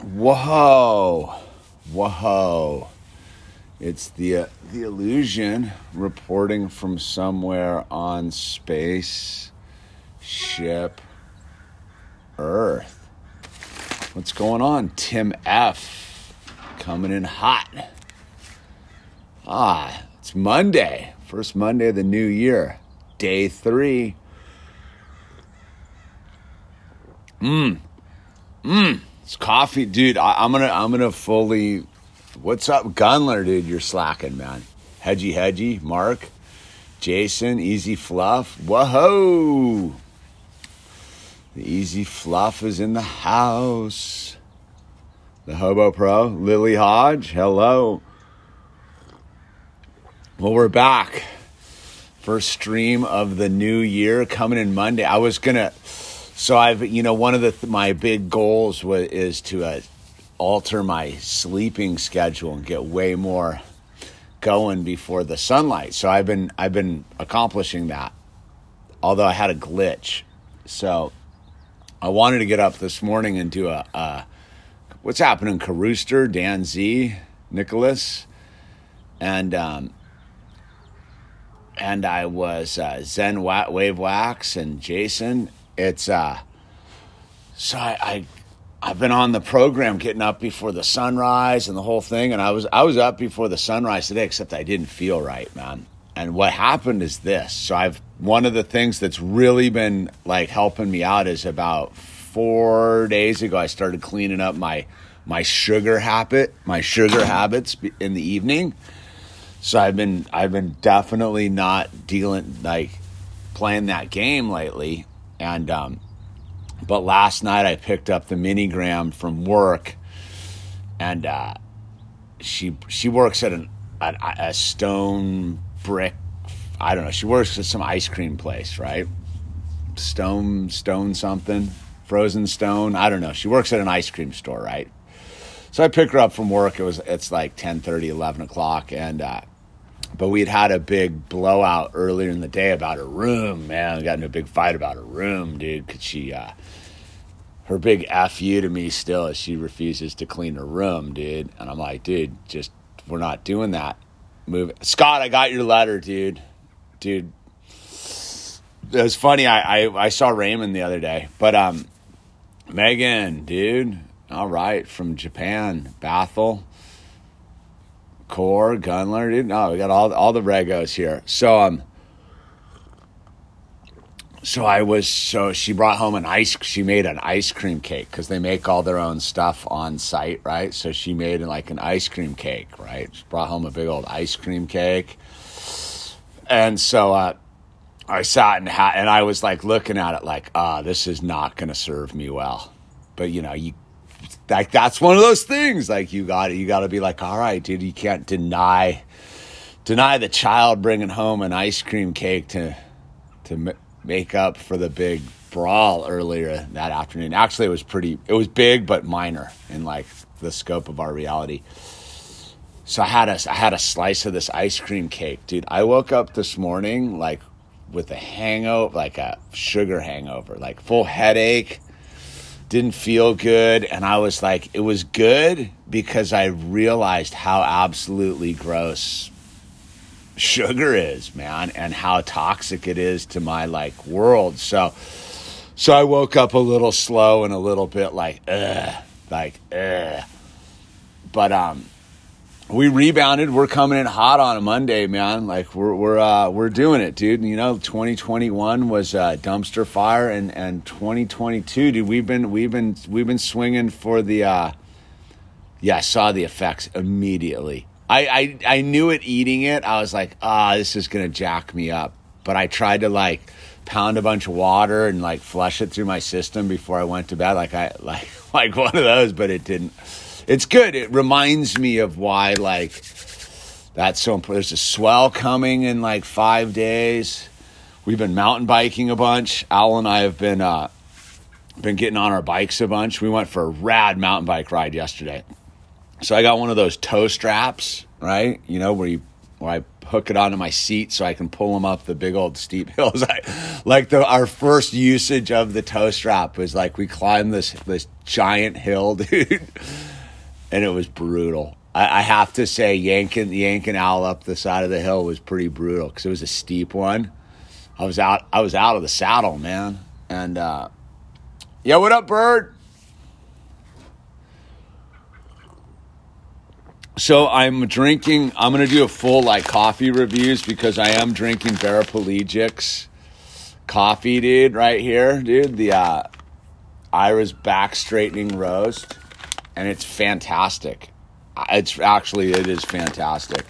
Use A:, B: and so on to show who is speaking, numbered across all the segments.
A: Whoa, whoa! It's the uh, the illusion reporting from somewhere on space ship Earth. What's going on, Tim F? Coming in hot. Ah, it's Monday, first Monday of the new year, day three. Mmm, mmm. It's coffee, dude. I, am gonna I'm gonna fully. What's up, Gunler, dude? You're slacking, man. Hedgy, hedgy, Mark, Jason, Easy Fluff. Whoa! The Easy Fluff is in the house. The Hobo Pro, Lily Hodge. Hello. Well, we're back. First stream of the new year coming in Monday. I was gonna so I've, you know, one of the my big goals was, is to uh, alter my sleeping schedule and get way more going before the sunlight. So I've been I've been accomplishing that. Although I had a glitch, so I wanted to get up this morning and do a, a what's happening, Carooster, Dan Z, Nicholas, and um, and I was uh, Zen Wave Wax and Jason, it's uh so I, I I've been on the program getting up before the sunrise and the whole thing and I was I was up before the sunrise today except I didn't feel right, man. And what happened is this. So I've one of the things that's really been like helping me out is about 4 days ago I started cleaning up my my sugar habit, my sugar habits in the evening. So I've been I've been definitely not dealing like playing that game lately and um, but last night I picked up the minigram from work, and uh, she she works at an at a stone brick. I don't know. She works at some ice cream place, right? Stone stone something, frozen stone. I don't know. She works at an ice cream store, right? So I pick her up from work. It was it's like 10, 30, 11 o'clock, and uh, but we'd had a big blowout earlier in the day about her room, man. We got into a big fight about her room, dude, because she, uh, her big fu to me still is she refuses to clean her room, dude. And I'm like, dude, just, we're not doing that. Move. Scott, I got your letter, dude. Dude. It was funny. I, I, I saw Raymond the other day, but, um, Megan, dude. All right. From Japan, Bathel Core, Gunler, dude. No, we got all all the regos here. So um so I was so she brought home an ice she made an ice cream cake because they make all their own stuff on site, right? So she made like an ice cream cake, right? She brought home a big old ice cream cake. And so uh I sat and ha- and I was like looking at it like, ah, this is not going to serve me well. But you know, you like that's one of those things. Like you got you got to be like, all right, dude, you can't deny deny the child bringing home an ice cream cake to to m- make up for the big brawl earlier that afternoon. Actually, it was pretty. It was big but minor in like the scope of our reality. So I had a I had a slice of this ice cream cake, dude. I woke up this morning like with a hangover, like a sugar hangover, like full headache didn't feel good. And I was like, it was good because I realized how absolutely gross sugar is, man, and how toxic it is to my like world. So, so I woke up a little slow and a little bit like, ugh, like, ugh. But, um, we rebounded. We're coming in hot on a Monday, man. Like we're we're uh, we're doing it, dude. You know, 2021 was a dumpster fire, and and 2022, dude. We've been we've been we've been swinging for the. Uh, yeah, I saw the effects immediately. I, I I knew it eating it. I was like, ah, this is gonna jack me up. But I tried to like pound a bunch of water and like flush it through my system before I went to bed. Like I like like one of those, but it didn't it's good. It reminds me of why like that's so important. There's a swell coming in like five days. We've been mountain biking a bunch. Al and I have been uh, been getting on our bikes a bunch. We went for a rad mountain bike ride yesterday. So I got one of those toe straps, right? You know where you where I hook it onto my seat so I can pull them up the big old steep hills. I, like the our first usage of the toe strap was like we climbed this this giant hill, dude, and it was brutal. I, I have to say, yanking yanking Al up the side of the hill was pretty brutal because it was a steep one. I was out I was out of the saddle, man, and uh, yeah, what up, Bird? So I'm drinking. I'm gonna do a full like coffee reviews because I am drinking Paraplegics coffee, dude. Right here, dude. The uh, Ira's back straightening roast, and it's fantastic. It's actually it is fantastic.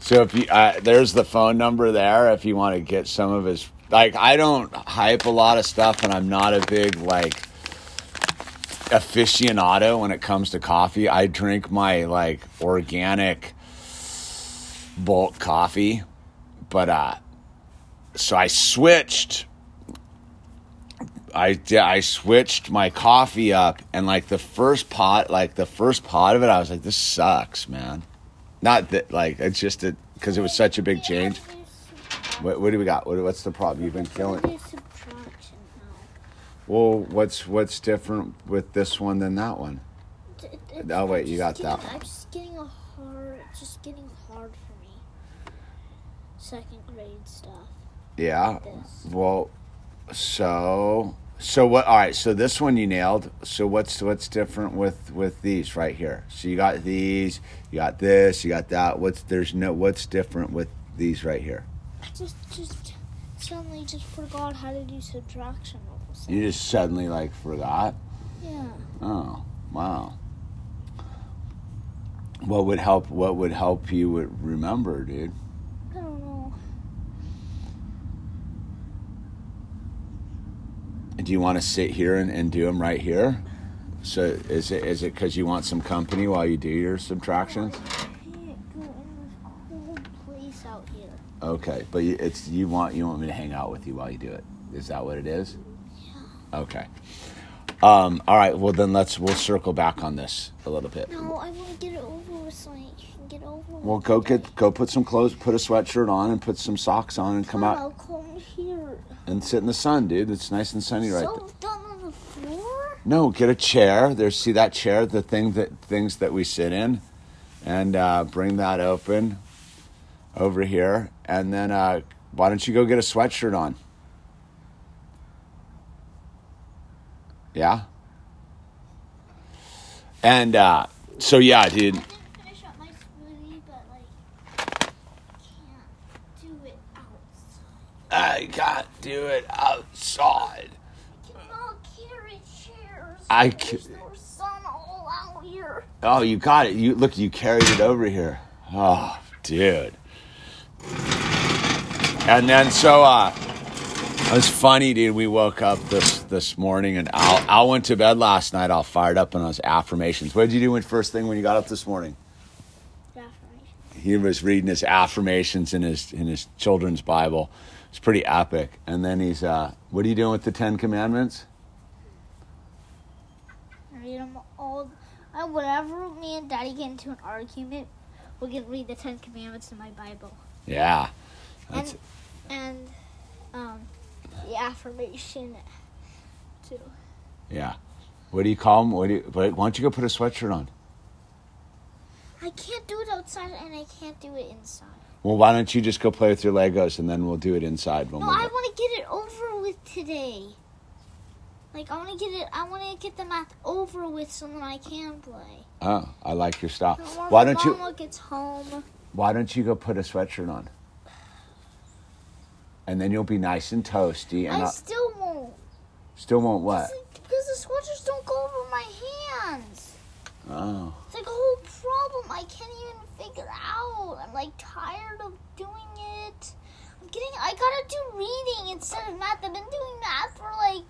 A: So if you uh, there's the phone number there if you want to get some of his like I don't hype a lot of stuff, and I'm not a big like aficionado when it comes to coffee. I drink my like organic bulk coffee, but uh, so I switched. I I switched my coffee up, and like the first pot, like the first pot of it, I was like, "This sucks, man." Not that like it's just that because it was such a big change. What, what do we got? What, what's the problem? You've been killing. Well, what's what's different with this one than that one? Oh, wait, you got that one.
B: I'm just getting a hard. It's just getting hard for me. Second grade stuff.
A: Yeah.
B: This.
A: Well, so so what? All right. So this one you nailed. So what's what's different with with these right here? So you got these. You got this. You got that. What's there's no what's different with these right here?
B: I just just suddenly just forgot how to do subtraction all of a sudden.
A: You just suddenly like forgot.
B: Yeah.
A: Oh wow. What would help? What would help you remember, dude?
B: I don't know.
A: Do you want to sit here and, and do them right here? So is it is it because you want some company while you do your subtractions?
B: I can't go in this cold place out here.
A: Okay, but you- it's you want you want me to hang out with you while you do it. Is that what it is?
B: Yeah.
A: Okay. Um, all right. Well, then let's we'll circle back on this a little bit.
B: No, I want to get it over with so I can get over with
A: Well, go get go put some clothes, put a sweatshirt on, and put some socks on, and come out
B: I'll come here.
A: And sit in the sun, dude. It's nice and sunny right there.
B: so done on the floor?
A: No, get a chair. There's see that chair, the thing that things that we sit in, and uh, bring that open over here, and then uh, why don't you go get a sweatshirt on? Yeah. And uh, so yeah, dude.
B: I didn't finish up my smoothie, but like, can't do it outside.
A: I can't do it outside.
B: Cannot carry chairs.
A: I
B: There's
A: ca-
B: sun all out here.
A: Oh, you got it. You look. You carried it over here. Oh, dude. And then so uh, it was funny, dude. We woke up this this morning, and Al, Al went to bed last night. all fired up on those affirmations. What did you do when first thing when you got up this morning? He was reading his affirmations in his in his children's Bible. It's pretty epic. And then he's, uh, what are you doing with the Ten Commandments?
B: Read them all. I, whenever me and Daddy get into an argument, we can read the Ten Commandments in my Bible.
A: Yeah, that's
B: And, and um, the affirmation, too.
A: yeah. What do you call them? What do you? Why don't you go put a sweatshirt on?
B: I can't do it outside and I can't do it inside.
A: Well, why don't you just go play with your Legos and then we'll do it inside when
B: No,
A: we
B: I want to get it over with today. Like I want to get it. I want to get the math over with so that I can play.
A: Oh, I like your style. Why don't you?
B: Gets home.
A: Why don't you go put a sweatshirt on? And then you'll be nice and toasty, and
B: I
A: I
B: still won't.
A: still won't what?
B: Because the sweatshirts don't go over my hands.
A: Oh,
B: It's like a whole problem. I can't even figure out. I'm like tired of doing it. I'm getting. I gotta do reading instead of math. I've been doing math for like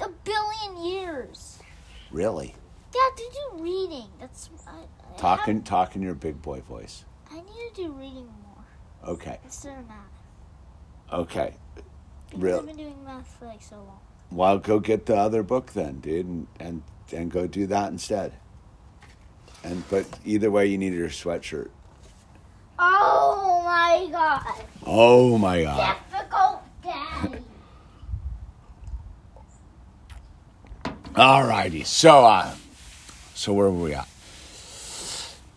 B: a billion years.
A: really?
B: Yeah, to do reading. That's I, I
A: Talking,
B: have-
A: talking your big boy voice.
B: I need to do reading more
A: Okay,
B: instead of math.
A: okay.
B: Because
A: Real-
B: I've been doing math for like so long.
A: Well, go get the other book then, dude, and and, and go do that instead. And but either way, you need your sweatshirt.
B: Oh my god.
A: Oh my god.
B: Difficult day.
A: Alrighty. So uh so where were we at?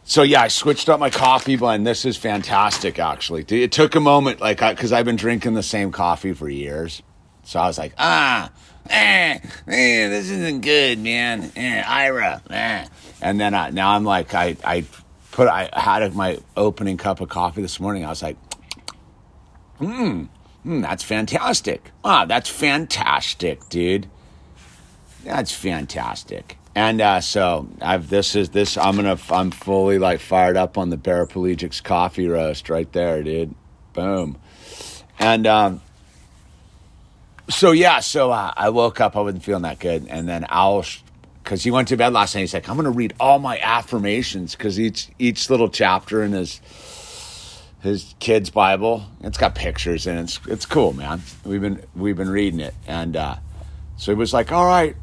A: So yeah, I switched up my coffee blend. This is fantastic, actually. It took a moment, like, because I've been drinking the same coffee for years. So I was like, ah, eh, eh this isn't good, man. Eh, Ira, eh. And then I, now I'm like, I, I put, I had my opening cup of coffee this morning. I was like, hmm, mm, that's fantastic. Ah, that's fantastic, dude. That's fantastic. And uh, so I've this is this I'm gonna I'm fully like fired up on the paraplegics coffee roast right there, dude. Boom. And um, so yeah, so uh, I woke up. I wasn't feeling that good, and then Al, because he went to bed last night. He's like, I'm gonna read all my affirmations because each each little chapter in his his kid's Bible, it's got pictures and it's it's cool, man. We've been we've been reading it, and uh, so he was like, all right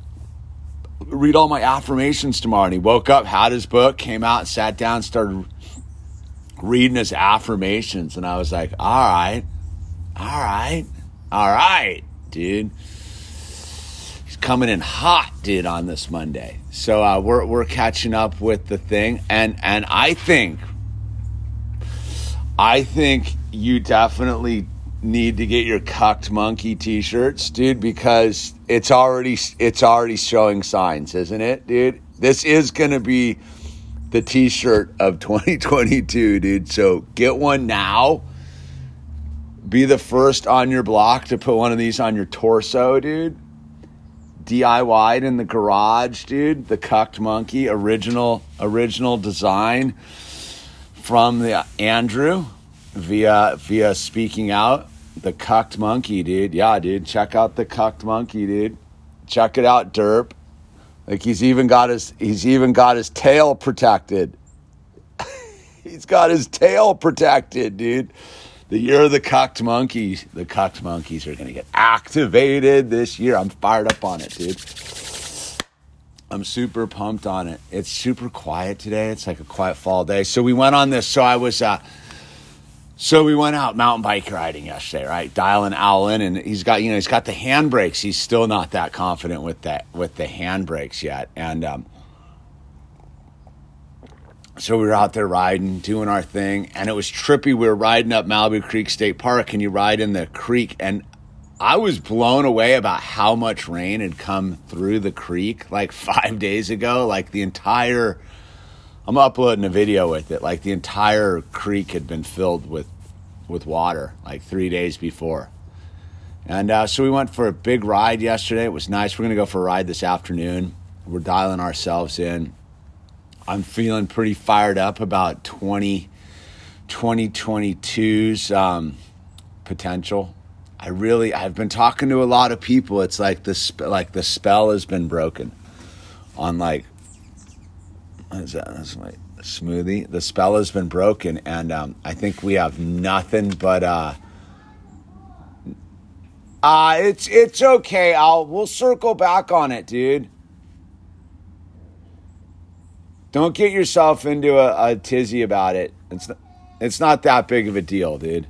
A: read all my affirmations tomorrow. And he woke up, had his book, came out, sat down, started reading his affirmations. And I was like, all right, all right, all right, dude. He's coming in hot, dude, on this Monday. So uh, we're, we're catching up with the thing. And, and I think, I think you definitely need to get your cucked monkey t-shirts, dude, because it's already it's already showing signs, isn't it, dude? This is gonna be the t-shirt of 2022, dude. So get one now. Be the first on your block to put one of these on your torso, dude. DIY'd in the garage, dude. The cucked monkey, original original design from the Andrew via via speaking out the cucked monkey, dude. Yeah, dude. Check out the cucked monkey, dude. Check it out, derp. Like he's even got his he's even got his tail protected. he's got his tail protected, dude. The year of the cocked monkeys. The cocked monkeys are gonna get activated this year. I'm fired up on it, dude. I'm super pumped on it. It's super quiet today. It's like a quiet fall day. So we went on this. So I was uh so we went out mountain bike riding yesterday, right? Dialing Alan, and he's got you know he's got the handbrakes. He's still not that confident with that with the handbrakes yet, and um, so we were out there riding, doing our thing, and it was trippy. We were riding up Malibu Creek State Park, and you ride in the creek, and I was blown away about how much rain had come through the creek like five days ago. Like the entire I'm uploading a video with it. Like the entire creek had been filled with with water like three days before. And uh, so we went for a big ride yesterday. It was nice. We're gonna go for a ride this afternoon. We're dialing ourselves in. I'm feeling pretty fired up about 20, 2022's um, potential. I really, I've been talking to a lot of people. It's like the like the spell has been broken on like what is that? That's my smoothie. The spell has been broken, and um, I think we have nothing but. Uh, uh, it's it's okay. I'll we'll circle back on it, dude. Don't get yourself into a, a tizzy about it. It's not, it's not that big of a deal, dude.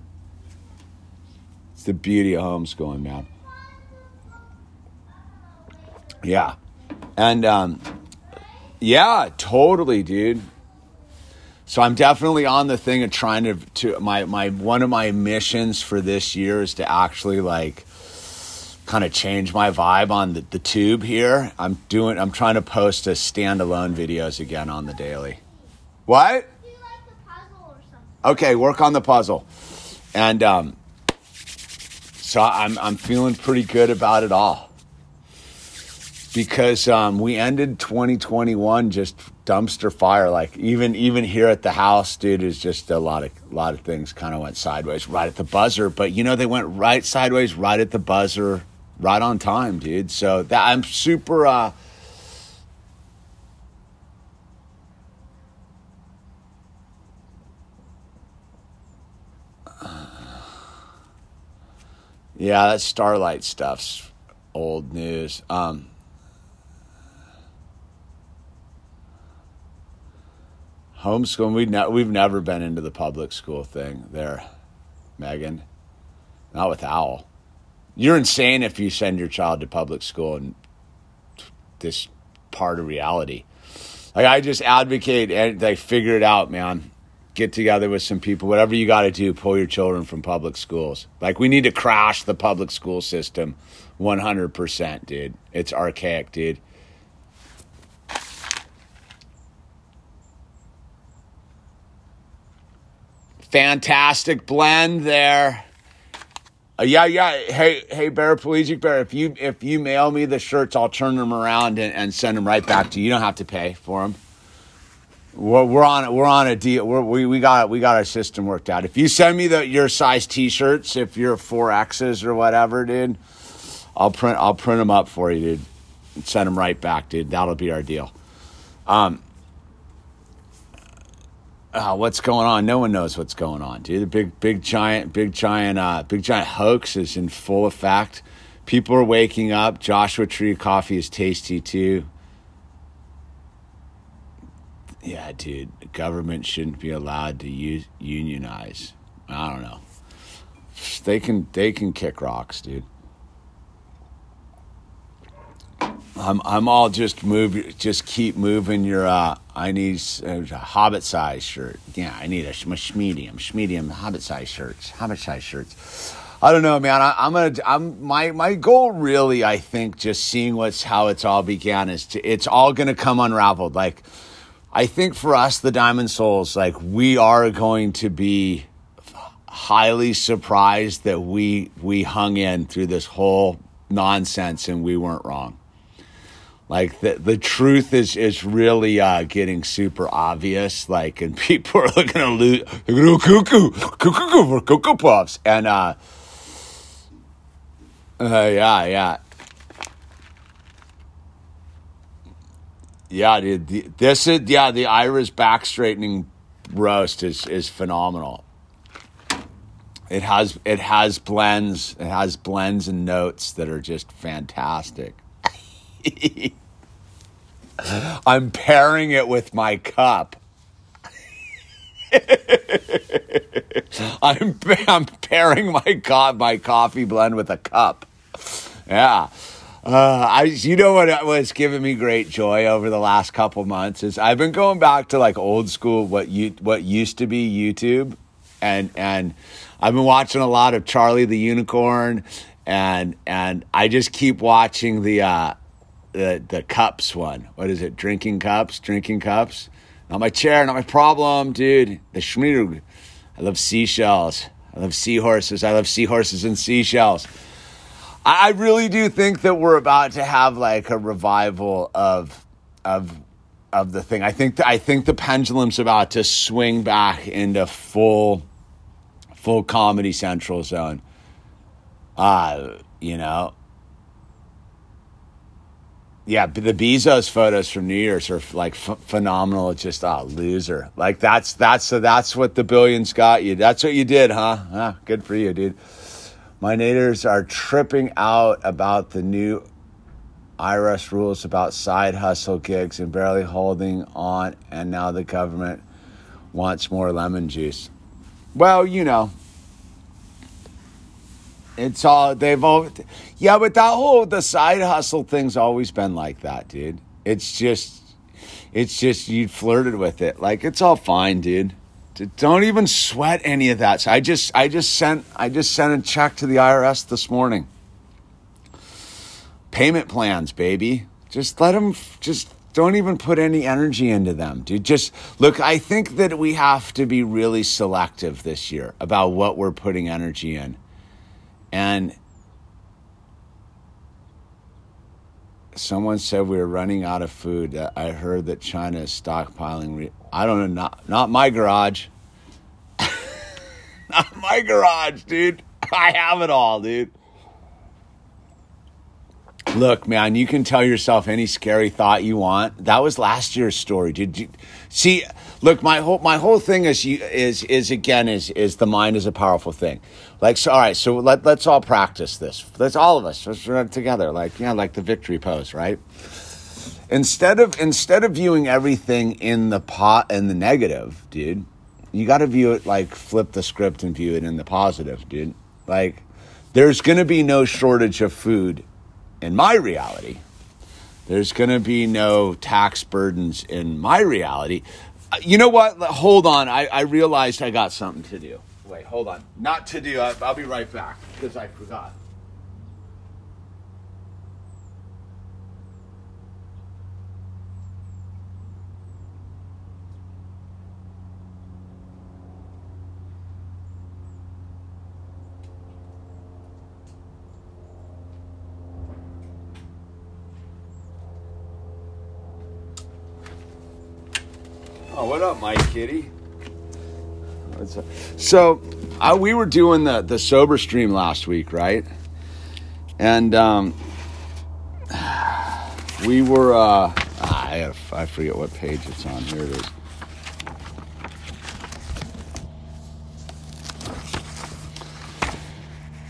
A: It's the beauty of homeschooling, man. Yeah, and um, yeah, totally, dude. So I'm definitely on the thing of trying to to my my one of my missions for this year is to actually like kind of change my vibe on the, the tube here. I'm doing I'm trying to post a standalone videos again on the daily. What?
B: Like
A: okay, work on the puzzle. And um so I'm I'm feeling pretty good about it all because um, we ended 2021 just dumpster fire. Like even even here at the house, dude, is just a lot of a lot of things kind of went sideways right at the buzzer. But you know they went right sideways right at the buzzer, right on time, dude. So that I'm super. Uh, yeah, that Starlight stuff's old news. Um, homeschooling we ne- we've never been into the public school thing there Megan. Not with Owl. You're insane if you send your child to public school and this part of reality. Like I just advocate and like figure it out, man. Get together with some people, whatever you got to do, pull your children from public schools. Like we need to crash the public school system 100%, dude. It's archaic, dude. Fantastic blend there. Uh, yeah, yeah. Hey, hey, Bear, paraplegic bear. If you if you mail me the shirts, I'll turn them around and, and send them right back to you. You don't have to pay for them. We're, we're on we're on a deal. We're, we we got we got our system worked out. If you send me the your size T-shirts, if you're four X's or whatever, dude, I'll print I'll print them up for you, dude. And send them right back, dude. That'll be our deal. Um, uh, what's going on? No one knows what's going on, dude. The big, big, giant, big, giant, uh, big, giant hoax is in full effect. People are waking up. Joshua Tree coffee is tasty too. Yeah, dude. The government shouldn't be allowed to use, unionize. I don't know. They can, they can kick rocks, dude. I'm I'm all just move just keep moving your uh I need a hobbit size shirt. Yeah, I need a medium, medium hobbit size shirts. Hobbit size shirts. I don't know, man. I, am gonna. I'm my my goal really. I think just seeing what's how it's all began is to. It's all gonna come unraveled. Like, I think for us, the Diamond Souls, like we are going to be highly surprised that we we hung in through this whole nonsense and we weren't wrong. Like the the truth is is really uh, getting super obvious. Like and people are looking to lose, looking at cuckoo, cuckoo for cocoa puffs, and uh, uh, yeah, yeah, yeah, dude. The, this is yeah, the Ira's back straightening roast is is phenomenal. It has it has blends, it has blends and notes that are just fantastic. I'm pairing it with my cup. I'm I'm pairing my co- my coffee blend with a cup. Yeah. Uh, I you know what was giving me great joy over the last couple months is I've been going back to like old school what you what used to be YouTube and and I've been watching a lot of Charlie the Unicorn and and I just keep watching the uh the the cups one. What is it? Drinking cups, drinking cups. Not my chair, not my problem, dude. The schmier. I love seashells. I love seahorses. I love seahorses and seashells. I really do think that we're about to have like a revival of of of the thing. I think I think the pendulum's about to swing back into full full comedy central zone. Uh, you know, yeah, the Bezos photos from New Year's are like phenomenal. It's just a oh, loser. Like that's that's that's what the billions got you. That's what you did, huh? Ah, good for you, dude. My neighbors are tripping out about the new IRS rules about side hustle gigs and barely holding on, and now the government wants more lemon juice. Well, you know, it's all they've all yeah, but that whole the side hustle thing's always been like that, dude. It's just it's just you flirted with it. Like it's all fine, dude. Don't even sweat any of that. So I just I just sent I just sent a check to the IRS this morning. Payment plans, baby. Just let them just don't even put any energy into them, dude. Just look, I think that we have to be really selective this year about what we're putting energy in. And someone said we were running out of food. Uh, I heard that China is stockpiling. I don't know, not, not my garage. not my garage, dude. I have it all, dude. Look, man, you can tell yourself any scary thought you want. That was last year's story. Did you see? Look, my whole my whole thing is is is again is is the mind is a powerful thing. Like, so, all right, so let let's all practice this. Let's all of us let's run together. Like, yeah, like the victory pose, right? Instead of instead of viewing everything in the pot in the negative, dude, you got to view it like flip the script and view it in the positive, dude. Like, there's going to be no shortage of food in my reality. There's going to be no tax burdens in my reality. You know what? Hold on. I, I realized I got something to do. Wait, hold on. Not to do. I, I'll be right back because I forgot. Oh, what up, Mike Kitty? So, we were doing the the sober stream last week, right? And um, we were. Uh, ah, I I forget what page it's on. Here it is.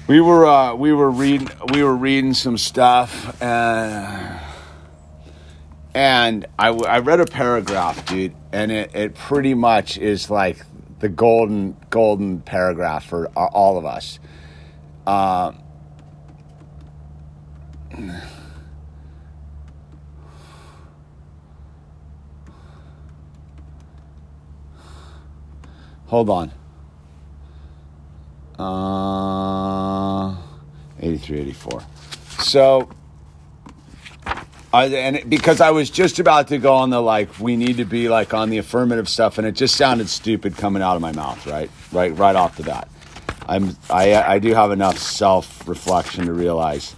A: We were uh, we were reading we were reading some stuff. Uh, and I, I read a paragraph, dude, and it, it pretty much is like the golden golden paragraph for all of us. Uh, hold on. Uh, 83, 84. So And because I was just about to go on the like, we need to be like on the affirmative stuff, and it just sounded stupid coming out of my mouth, right, right, right off the bat. I'm, I, I do have enough self reflection to realize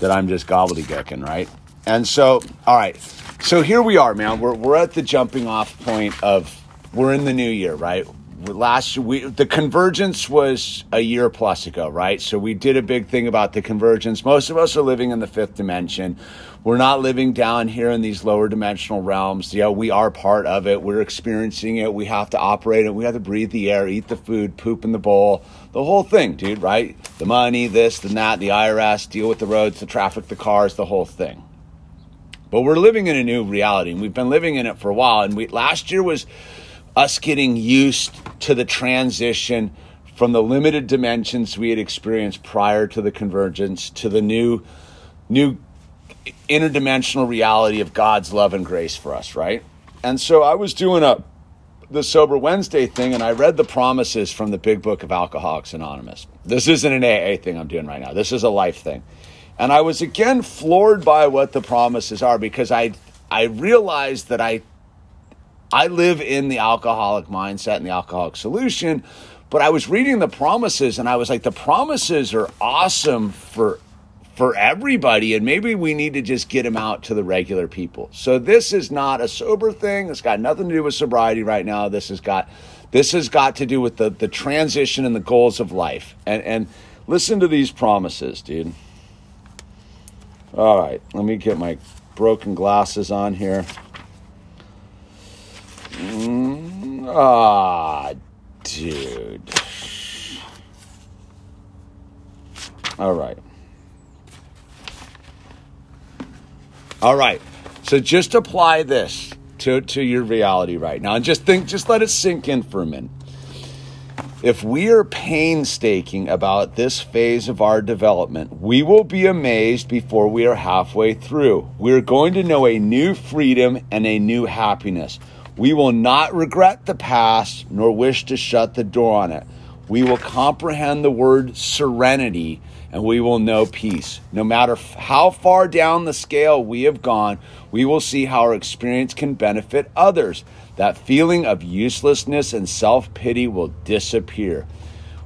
A: that I'm just gobbledygooking, right? And so, all right, so here we are, man. We're we're at the jumping off point of we're in the new year, right? Last we the convergence was a year plus ago right? So we did a big thing about the convergence. Most of us are living in the fifth dimension. We're not living down here in these lower dimensional realms. Yeah we are part of it. We're experiencing it. We have to operate it. We have to breathe the air eat the food poop in the bowl the whole thing dude right? The money this the that the irs deal with the roads the traffic the cars the whole thing. But we're living in a new reality and we've been living in it for a while. And we last year was us getting used to the transition from the limited dimensions we had experienced prior to the convergence to the new new interdimensional reality of God's love and grace for us, right? And so I was doing a the sober Wednesday thing and I read the promises from the big book of Alcoholics Anonymous. This isn't an AA thing I'm doing right now. This is a life thing. And I was again floored by what the promises are because I I realized that I I live in the alcoholic mindset and the alcoholic solution, but I was reading the promises and I was like, the promises are awesome for for everybody, and maybe we need to just get them out to the regular people. So this is not a sober thing. It's got nothing to do with sobriety right now. This has got this has got to do with the the transition and the goals of life. And and listen to these promises, dude. All right, let me get my broken glasses on here. Mm, ah, dude. All right. All right. So just apply this to, to your reality right now and just think, just let it sink in for a minute. If we are painstaking about this phase of our development, we will be amazed before we are halfway through. We are going to know a new freedom and a new happiness. We will not regret the past nor wish to shut the door on it. We will comprehend the word serenity and we will know peace. No matter how far down the scale we have gone, we will see how our experience can benefit others. That feeling of uselessness and self pity will disappear.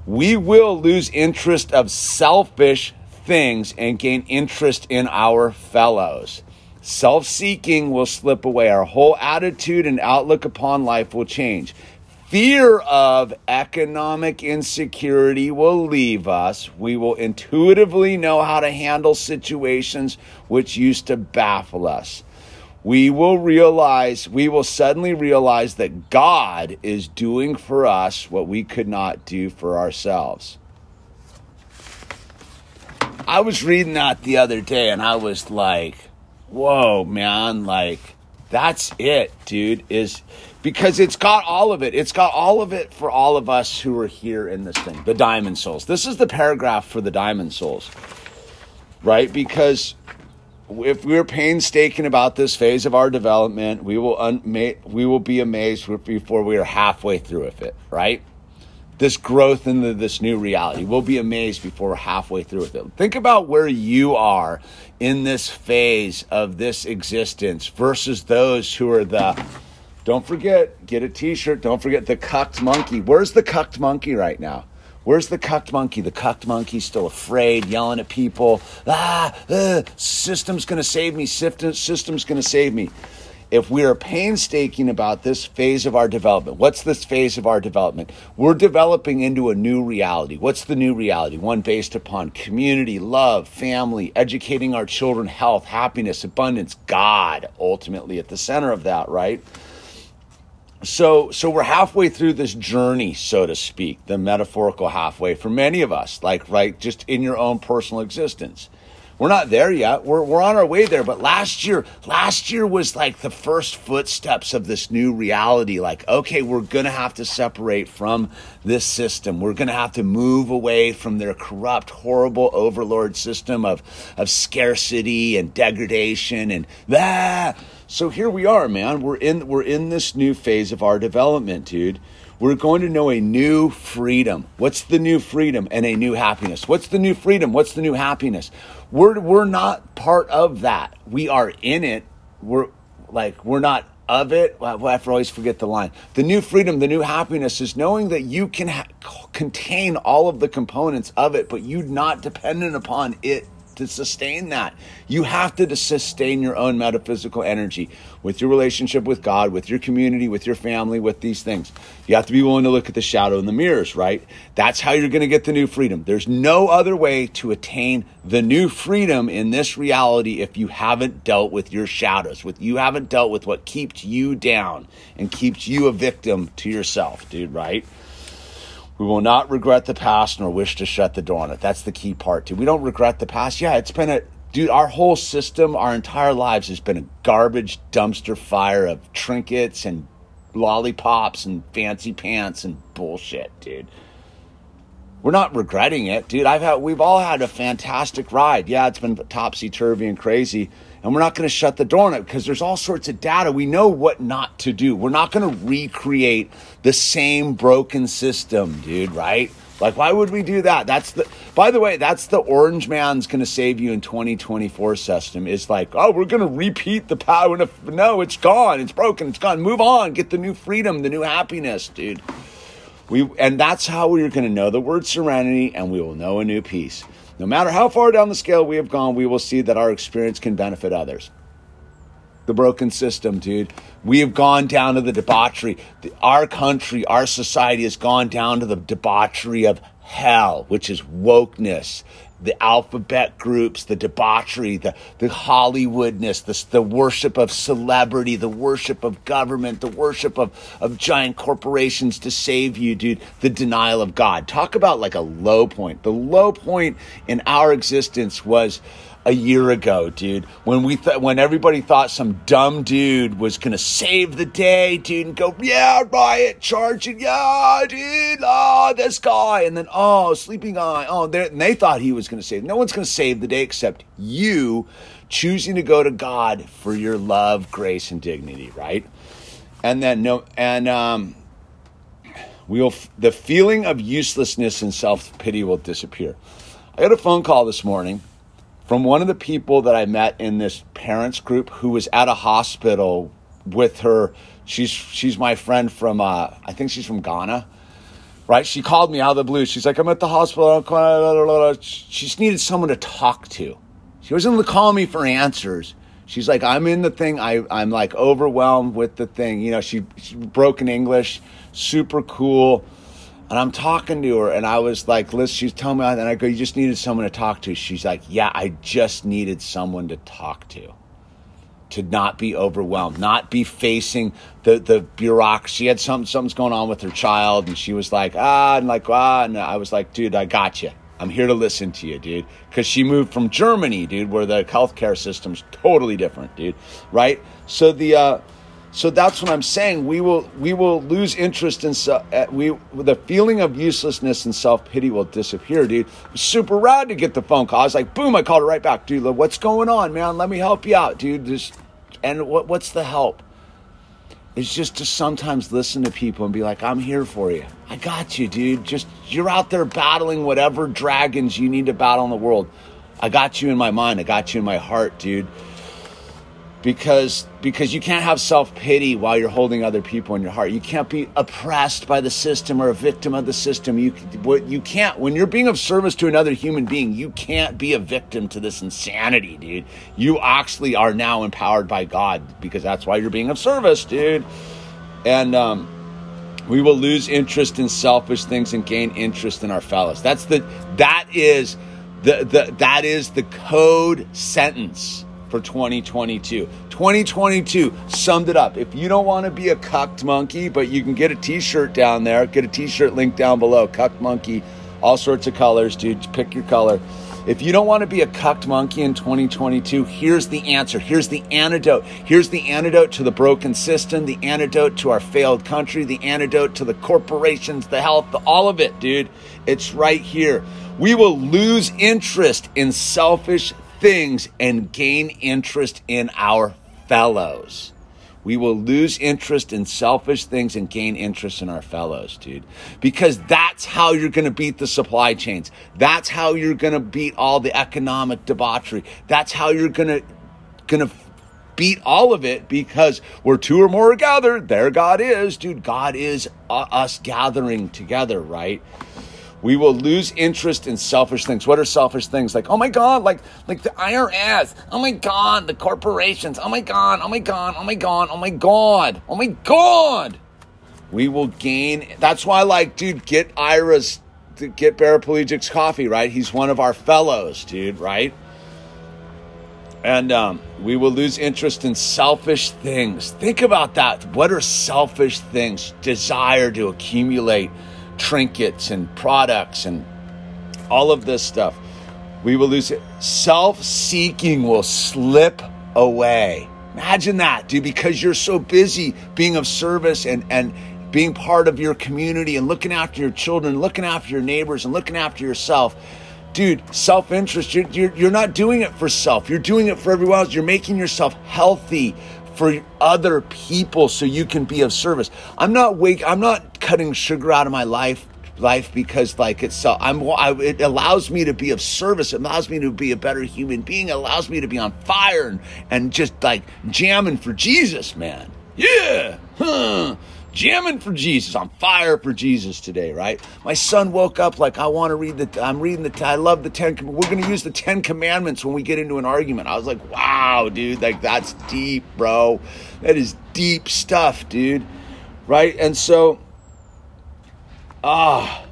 A: We will lose interest of selfish things and gain interest in our fellows. Self seeking will slip away. Our whole attitude and outlook upon life will change. Fear of economic insecurity will leave us. We will intuitively know how to handle situations which used to baffle us. We will realize, we will suddenly realize that God is doing for us what we could not do for ourselves. I was reading that the other day and I was like, whoa, man, like, That's it, dude. Is because it's got all of it. It's got all of it for all of us who are here in this thing. The diamond souls. This is the paragraph for the diamond souls. Right? Because if we're painstaking about this phase of our development, we will un- we will be amazed before we are halfway through with it, right? This growth into this new reality. We'll be amazed before we're halfway through with it. Think about where you are in this phase of this existence versus those who are the don't forget, get a t-shirt, don't forget the cucked monkey. Where's the cucked monkey right now? Where's the cucked monkey? The cucked monkey's still afraid, yelling at people. Ah, uh, system's to save me. System, system's to save me. If we are painstaking about this phase of our development, what's this phase of our development? We're developing into a new reality. What's the new reality? One based upon community, love, family, educating our children, health, happiness, abundance, God, ultimately at the center of that, right? so so we're halfway through this journey so to speak the metaphorical halfway for many of us like right just in your own personal existence we're not there yet we're, we're on our way there but last year last year was like the first footsteps of this new reality like okay we're gonna have to separate from this system we're gonna have to move away from their corrupt horrible overlord system of of scarcity and degradation and that so here we are, man. We're in we're in this new phase of our development, dude. We're going to know a new freedom. What's the new freedom and a new happiness? What's the new freedom? What's the new happiness? We're we're not part of that. We are in it. We're like we're not of it. I always forget the line. The new freedom, the new happiness is knowing that you can ha- contain all of the components of it, but you're not dependent upon it to sustain that. You have to sustain your own metaphysical energy with your relationship with God, with your community, with your family, with these things. You have to be willing to look at the shadow in the mirrors, right? That's how you're going to get the new freedom. There's no other way to attain the new freedom in this reality if you haven't dealt with your shadows, with you haven't dealt with what keeps you down and keeps you a victim to yourself, dude, right? We will not regret the past nor wish to shut the door on it. That's the key part, too. We don't regret the past. Yeah, it's been a, dude, our whole system, our entire lives has been a garbage dumpster fire of trinkets and lollipops and fancy pants and bullshit, dude. We're not regretting it, dude. I've had, we've all had a fantastic ride. Yeah, it's been topsy turvy and crazy and we're not going to shut the door on it because there's all sorts of data. We know what not to do. We're not going to recreate the same broken system, dude, right? Like, why would we do that? That's the, by the way, that's the orange man's going to save you in 2024 system. Is like, oh, we're going to repeat the power. No, it's gone. It's broken. It's gone. Move on. Get the new freedom, the new happiness, dude. We, and that's how we're going to know the word serenity and we will know a new peace. No matter how far down the scale we have gone, we will see that our experience can benefit others. The broken system, dude. We have gone down to the debauchery. Our country, our society has gone down to the debauchery of hell, which is wokeness, the alphabet groups, the debauchery, the, the Hollywoodness, the, the worship of celebrity, the worship of government, the worship of, of giant corporations to save you, dude, the denial of God. Talk about like a low point. The low point in our existence was a year ago, dude, when we thought when everybody thought some dumb dude was gonna save the day, dude, and go, yeah, riot, charging, yeah, dude, oh, this guy, and then oh, sleeping eye, oh, and they thought he was gonna save. No one's gonna save the day except you choosing to go to God for your love, grace, and dignity, right? And then no, and um, we'll the feeling of uselessness and self pity will disappear. I got a phone call this morning from one of the people that I met in this parents group who was at a hospital with her. She's she's my friend from uh, I think she's from Ghana, right? She called me out of the blue. She's like, I'm at the hospital. She just needed someone to talk to. She wasn't calling me for answers. She's like, I'm in the thing. I, I'm like overwhelmed with the thing. You know, she, she broke in English, super cool and I'm talking to her, and I was like, "Listen," she's telling me, and I go, you just needed someone to talk to. She's like, yeah, I just needed someone to talk to. To not be overwhelmed, not be facing the, the bureaucracy. She had something, something's going on with her child, and she was like, ah, and like, ah, and I was like, dude, I got you. I'm here to listen to you, dude. Because she moved from Germany, dude, where the healthcare system's totally different, dude. Right? So the uh, so that's what I'm saying. We will we will lose interest in uh, we the feeling of uselessness and self pity will disappear, dude. super rad to get the phone call. I was like, boom! I called it right back, dude. What's going on, man? Let me help you out, dude. Just and what what's the help? It's just to sometimes listen to people and be like, I'm here for you. I got you, dude. Just you're out there battling whatever dragons you need to battle in the world. I got you in my mind. I got you in my heart, dude because because you can't have self-pity while you're holding other people in your heart. You can't be oppressed by the system or a victim of the system. You you can't when you're being of service to another human being you can't be a victim to this insanity dude. You actually are now empowered by god because that's why you're being of service dude. And um we will lose interest in selfish things and gain interest in our fellows that's the that is the, the that is the code sentence for 2022. 2022 summed it up. If you don't want to be a cucked monkey, but you can get a t-shirt down there, get a t-shirt link down below, cucked monkey, all sorts of colors, dude, pick your color. If you don't want to be a cucked monkey in 2022, here's the answer. Here's the antidote. Here's the antidote to the broken system, the antidote to our failed country, the antidote to the corporations, the health, the, all of it, dude. It's right here. We will lose interest in selfish things and gain interest in our fellows. We will lose interest in selfish things and gain interest in our fellows, dude. Because that's how you're going to beat the supply chains. That's how you're going to beat all the economic debauchery. That's how you're going to going to beat all of it because where two or more are gathered, there God is, dude. God is uh, us gathering together, right? We will lose interest in selfish things. What are selfish things? Like, oh my God, like like the IRS. Oh my God, the corporations. Oh my God, oh my God, oh my God, oh my God, oh my God. We will gain. That's why, like, dude, get Ira's, get Paraplegic's coffee, right? He's one of our fellows, dude, right? And um, we will lose interest in selfish things. Think about that. What are selfish things? Desire to accumulate trinkets and products and all of this stuff. We will lose it. Self seeking will slip away. Imagine that, dude, because you're so busy being of service and, and being part of your community and looking after your children, looking after your neighbors, and looking after yourself. Dude, self interest, you're, you're, you're not doing it for self. You're doing it for everyone else. You're making yourself healthy for other people so you can be of service. I'm not wake I'm not cutting sugar out of my life life because like it's so I'm I, it allows me to be of service. It allows me to be a better human being. It allows me to be on fire and, and just like jamming for Jesus, man. Yeah. Huh jamming for Jesus, I'm fire for Jesus today, right? My son woke up like, I want to read the, I'm reading the, I love the 10, we're going to use the 10 commandments when we get into an argument. I was like, wow, dude, like that's deep, bro. That is deep stuff, dude. Right? And so, ah,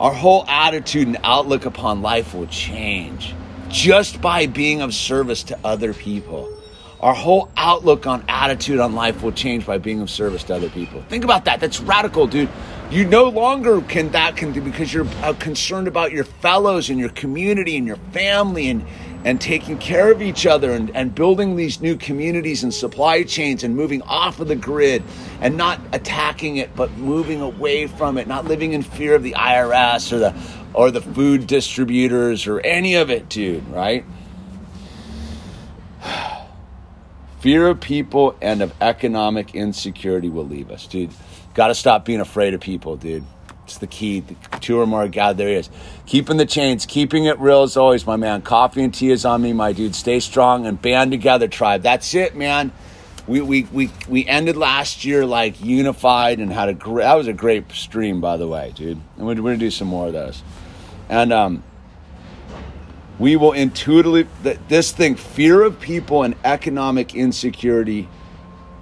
A: our whole attitude and outlook upon life will change just by being of service to other people. Our whole outlook on attitude on life will change by being of service to other people. Think about that. That's radical, dude. You no longer can that can do because you're uh, concerned about your fellows and your community and your family and and taking care of each other and, and building these new communities and supply chains and moving off of the grid and not attacking it but moving away from it, not living in fear of the IRS or the or the food distributors or any of it, dude, right? Fear of people and of economic insecurity will leave us, dude. Got to stop being afraid of people, dude. It's the key. The two or more, God, there he is. Keeping the chains, keeping it real as always, my man. Coffee and tea is on me, my dude. Stay strong and band together, tribe. That's it, man. We, we, we, we ended last year like unified and had a great, that was a great stream, by the way, dude. And we're, we're going to do some more of those. And, um, we will intuitively that this thing fear of people and economic insecurity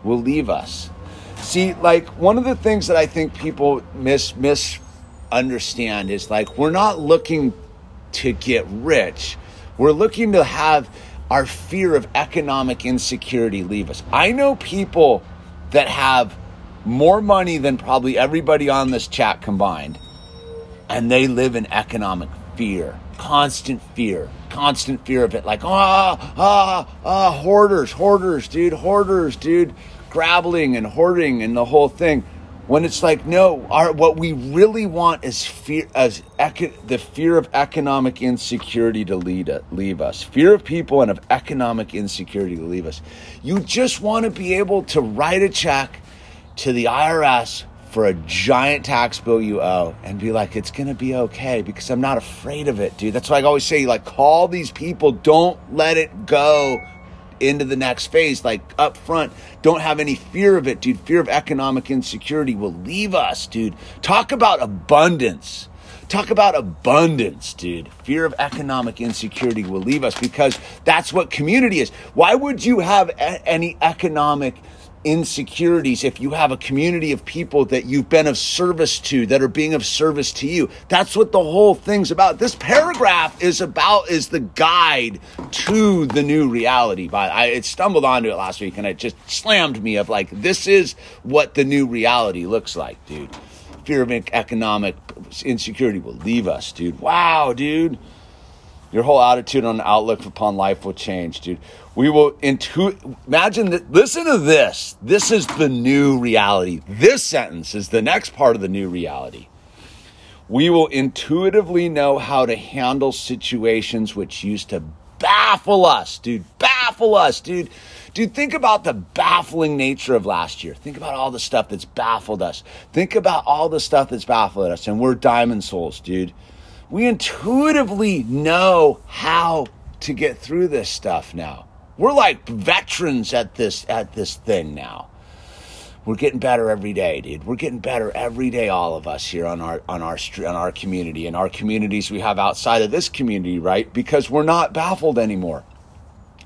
A: will leave us. See like one of the things that i think people miss misunderstand is like we're not looking to get rich. We're looking to have our fear of economic insecurity leave us. I know people that have more money than probably everybody on this chat combined and they live in economic fear, constant fear, constant fear of it. Like, ah, ah, ah, hoarders, hoarders, dude, hoarders, dude, grabbling and hoarding and the whole thing. When it's like, no, our, what we really want is fear, as eco- the fear of economic insecurity to lead leave us, fear of people and of economic insecurity to leave us. You just want to be able to write a check to the IRS for a giant tax bill you owe and be like, it's going to be okay because I'm not afraid of it, dude. That's why I always say, like, call these people. Don't let it go into the next phase. Like, up front, don't have any fear of it, dude. Fear of economic insecurity will leave us, dude. Talk about abundance. Talk about abundance, dude. Fear of economic insecurity will leave us because that's what community is. Why would you have any economic insecurities if you have a community of people that you've been of service to that are being of service to you that's what the whole thing's about. This paragraph is about is the guide to the new reality. But i it stumbled onto it last week and it just slammed me of like this is what the new reality looks like dude. Fear of economic insecurity will leave us dude. Wow dude your whole attitude on outlook upon life will change, dude. We will intu- imagine that. Listen to this. This is the new reality. This sentence is the next part of the new reality. We will intuitively know how to handle situations which used to baffle us, dude. Baffle us, dude. Dude, think about the baffling nature of last year. Think about all the stuff that's baffled us. Think about all the stuff that's baffled us. And we're diamond souls, dude we intuitively know how to get through this stuff now. We're like veterans at this at this thing now. We're getting better every day, dude. We're getting better every day, all of us here on our on our on our community and our communities we have outside of this community, right? Because we're not baffled anymore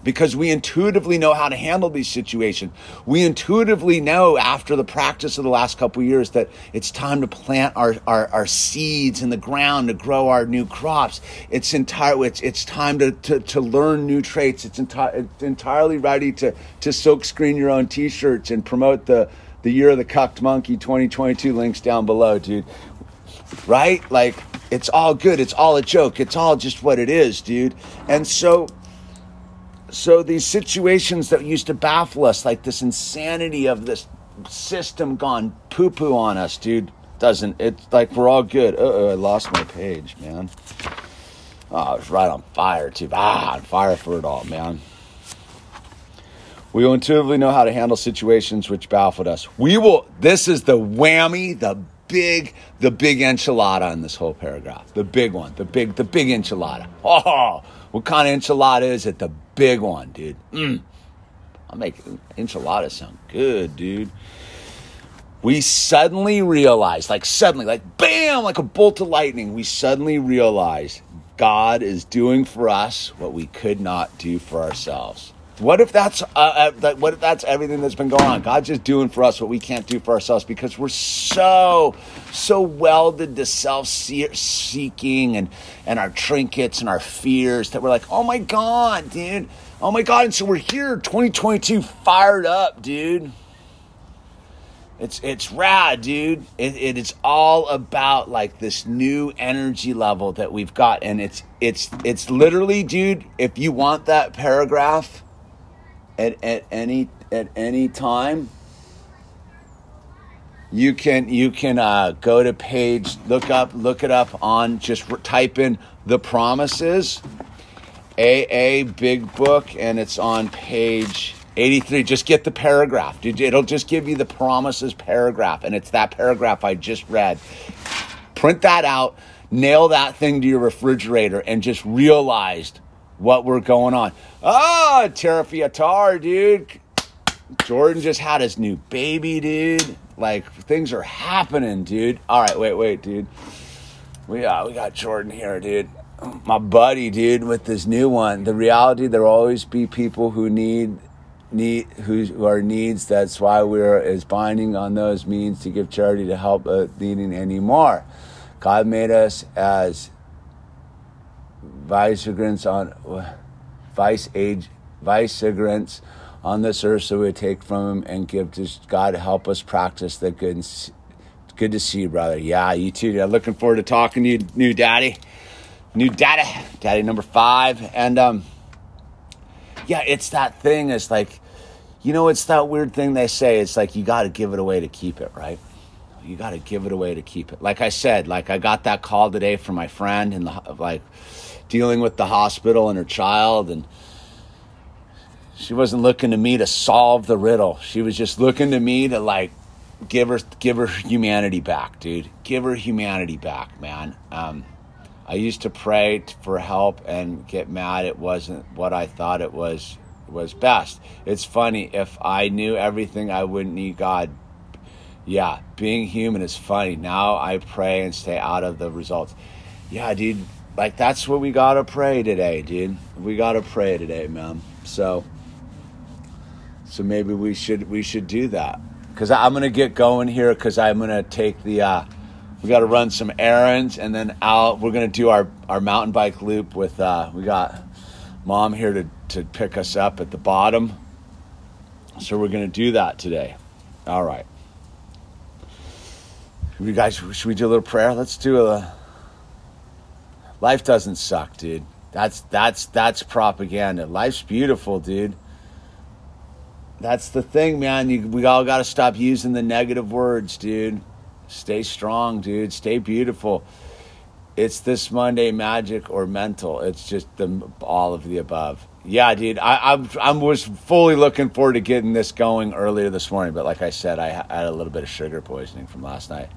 A: because we intuitively know how to handle these situations. We intuitively know after the practice of the last couple years that it's time to plant our, our, our, seeds in the ground to grow our new crops. It's entire it's, it's time to, to, to learn new traits. It's, enti- it's entirely ready to, to silk screen your own t-shirts and promote the, the year of the cucked monkey 2022 links down below, dude. Right? Like it's all good. It's all a joke. It's all just what it is, dude. And so so these situations that used to baffle us, like this insanity of this system gone poo poo on us, dude, doesn't. It's like we're all good. oh, I lost my page, man. Oh, I was right on fire, too. Ah, on fire for it all, man. We will intuitively know how to handle situations which baffled us. We will, this is the whammy, the big, the big enchilada in this whole paragraph. The big one, the big, the big enchilada. Oh, what kind of enchilada is it? The big one, dude. Mm. I'm making enchiladas sound good, dude. We suddenly realize, like suddenly, like bam, like a bolt of lightning, we suddenly realize God is doing for us what we could not do for ourselves. What if that's uh, uh, what if that's everything that's been going on? God's just doing for us what we can't do for ourselves because we're so so welded to self seeking and and our trinkets and our fears that we're like, oh my god, dude, oh my god, and so we're here, 2022, fired up, dude. It's it's rad, dude. It, it is all about like this new energy level that we've got, and it's it's it's literally, dude. If you want that paragraph at, at any at any time you can you can uh, go to page look up look it up on just type in the promises aa big book and it's on page 83 just get the paragraph. It'll just give you the promises paragraph and it's that paragraph i just read. Print that out nail that thing to your refrigerator and just realized what we're going on. Ah, oh, Terafiatar, dude. Jordan just had his new baby, dude. Like things are happening, dude. All right, wait, wait, dude. We uh, we got Jordan here, dude. My buddy, dude, with this new one. The reality there will always be people who need need who, who are needs. That's why we're is binding on those means to give charity to help uh, needing anymore. God made us as vicegerents on vice age vicegerents on this earth so we take from him and give to God help us practice the good Good to see you, brother. Yeah, you too. Yeah, looking forward to talking to you, new daddy, new daddy, daddy number five. And um, yeah, it's that thing. It's like, you know, it's that weird thing they say. It's like you got to give it away to keep it, right? You got to give it away to keep it. Like I said, like I got that call today from my friend and like dealing with the hospital and her child and she wasn't looking to me to solve the riddle. She was just looking to me to like give her give her humanity back, dude. Give her humanity back, man. Um, I used to pray for help and get mad it wasn't what I thought it was was best. It's funny if I knew everything I wouldn't need God. Yeah, being human is funny. Now I pray and stay out of the results. Yeah, dude, like that's what we got to pray today, dude. We got to pray today, man. So so maybe we should we should do that because I'm gonna get going here because I'm gonna take the. Uh, we got to run some errands and then out. We're gonna do our our mountain bike loop with. Uh, we got mom here to to pick us up at the bottom, so we're gonna do that today. All right. You guys, should we do a little prayer? Let's do a. Life doesn't suck, dude. That's that's that's propaganda. Life's beautiful, dude. That's the thing, man. You, we all got to stop using the negative words, dude. Stay strong, dude. Stay beautiful. It's this Monday magic or mental. It's just the all of the above. Yeah, dude. I I, I was fully looking forward to getting this going earlier this morning, but like I said, I had a little bit of sugar poisoning from last night.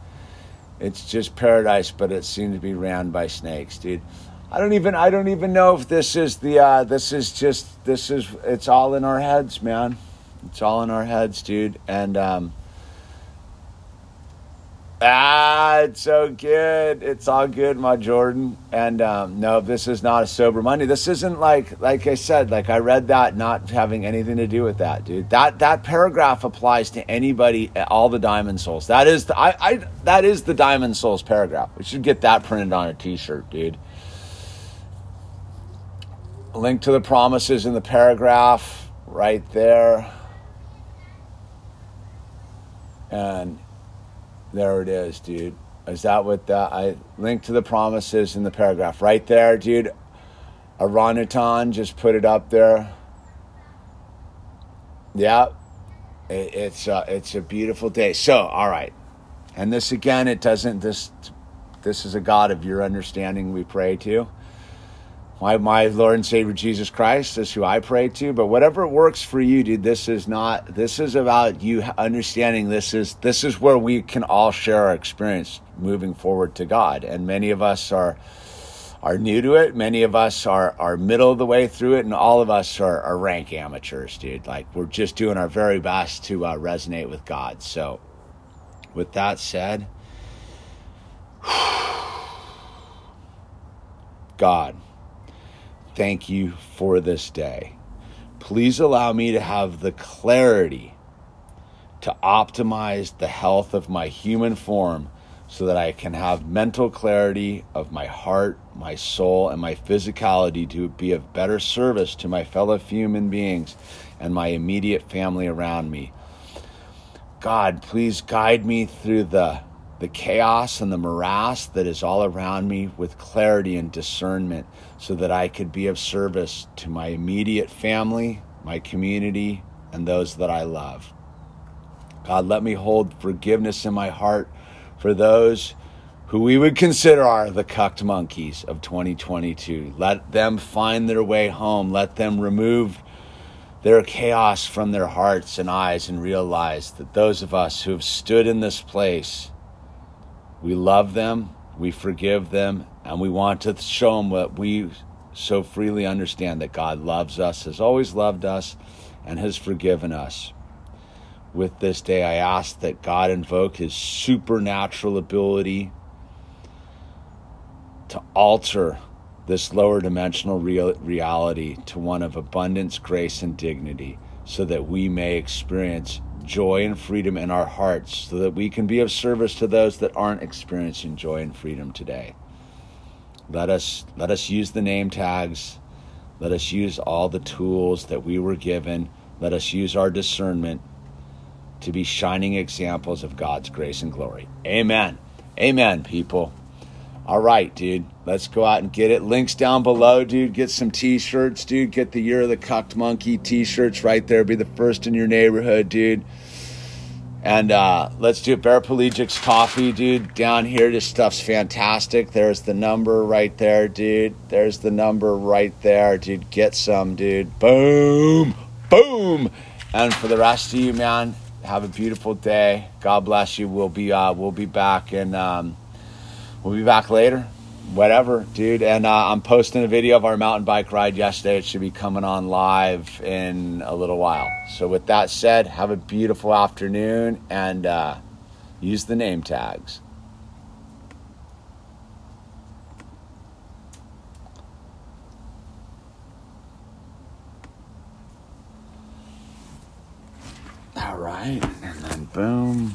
A: It's just paradise, but it seemed to be ran by snakes, dude. I don't even I don't even know if this is the uh, this is just this is it's all in our heads, man. It's all in our heads, dude. And um, ah, it's so good. It's all good, my Jordan. And um, no, this is not a sober Monday. This isn't like like I said. Like I read that, not having anything to do with that, dude. That that paragraph applies to anybody, all the Diamond Souls. That is the I, I that is the Diamond Souls paragraph. We should get that printed on a T-shirt, dude. link to the promises in the paragraph right there. And there it is, dude. Is that what the, I linked to the promises in the paragraph right there, dude? Aranutan just put it up there. Yeah, it, it's uh, it's a beautiful day. So, all right, and this again, it doesn't. This this is a God of your understanding we pray to my, my Lord and Savior Jesus Christ is who I pray to. But whatever works for you, dude, this is not, this is about you understanding this is, this is where we can all share our experience moving forward to God. And many of us are, are new to it. Many of us are, are middle of the way through it. And all of us are, are rank amateurs, dude. Like we're just doing our very best to uh, resonate with God. So with that said, God, thank you for this day. Please allow me to have the clarity to optimize the health of my human form so that I can have mental clarity of my heart, my soul, and my physicality to be of better service to my fellow human beings and my immediate family around me. God, please guide me through the the chaos and the morass that is all around me with clarity and discernment so that I could be of service to my immediate family, my community, and those that I love. God, let me hold forgiveness in my heart for those who we would consider are the cucked monkeys of 2022. Let them find their way home. Let them remove their chaos from their hearts and eyes and realize that those of us who have stood in this place we love them, we forgive them, and we want to show them what we so freely understand that God loves us, has always loved us, and has forgiven us. With this day, I ask that God invoke his supernatural ability to alter this lower dimensional real, reality to one of abundance, grace, and dignity so that we may experience joy and freedom in our hearts so that we can be of service to those that aren't experiencing joy and freedom today. Let us let us use the name tags. Let us use all the tools that we were given. Let us use our discernment to be shining examples of God's grace and glory. Amen. Amen, people. All right, dude. Let's go out and get it. Links down below, dude. Get some t shirts, dude. Get the Year of the Cucked Monkey t shirts right there. Be the first in your neighborhood, dude. And uh, let's do. Paraplegics coffee, dude. Down here, this stuff's fantastic. There's the number right there, dude. There's the number right there, dude. Get some, dude. Boom, boom. And for the rest of you, man, have a beautiful day. God bless you. We'll be uh, we'll be back and um, we'll be back later whatever, dude. And uh, I'm posting a video of our mountain bike ride yesterday. It should be coming on live in a little while. So, with that said, have a beautiful afternoon and uh, use the name tags. All right, and then boom.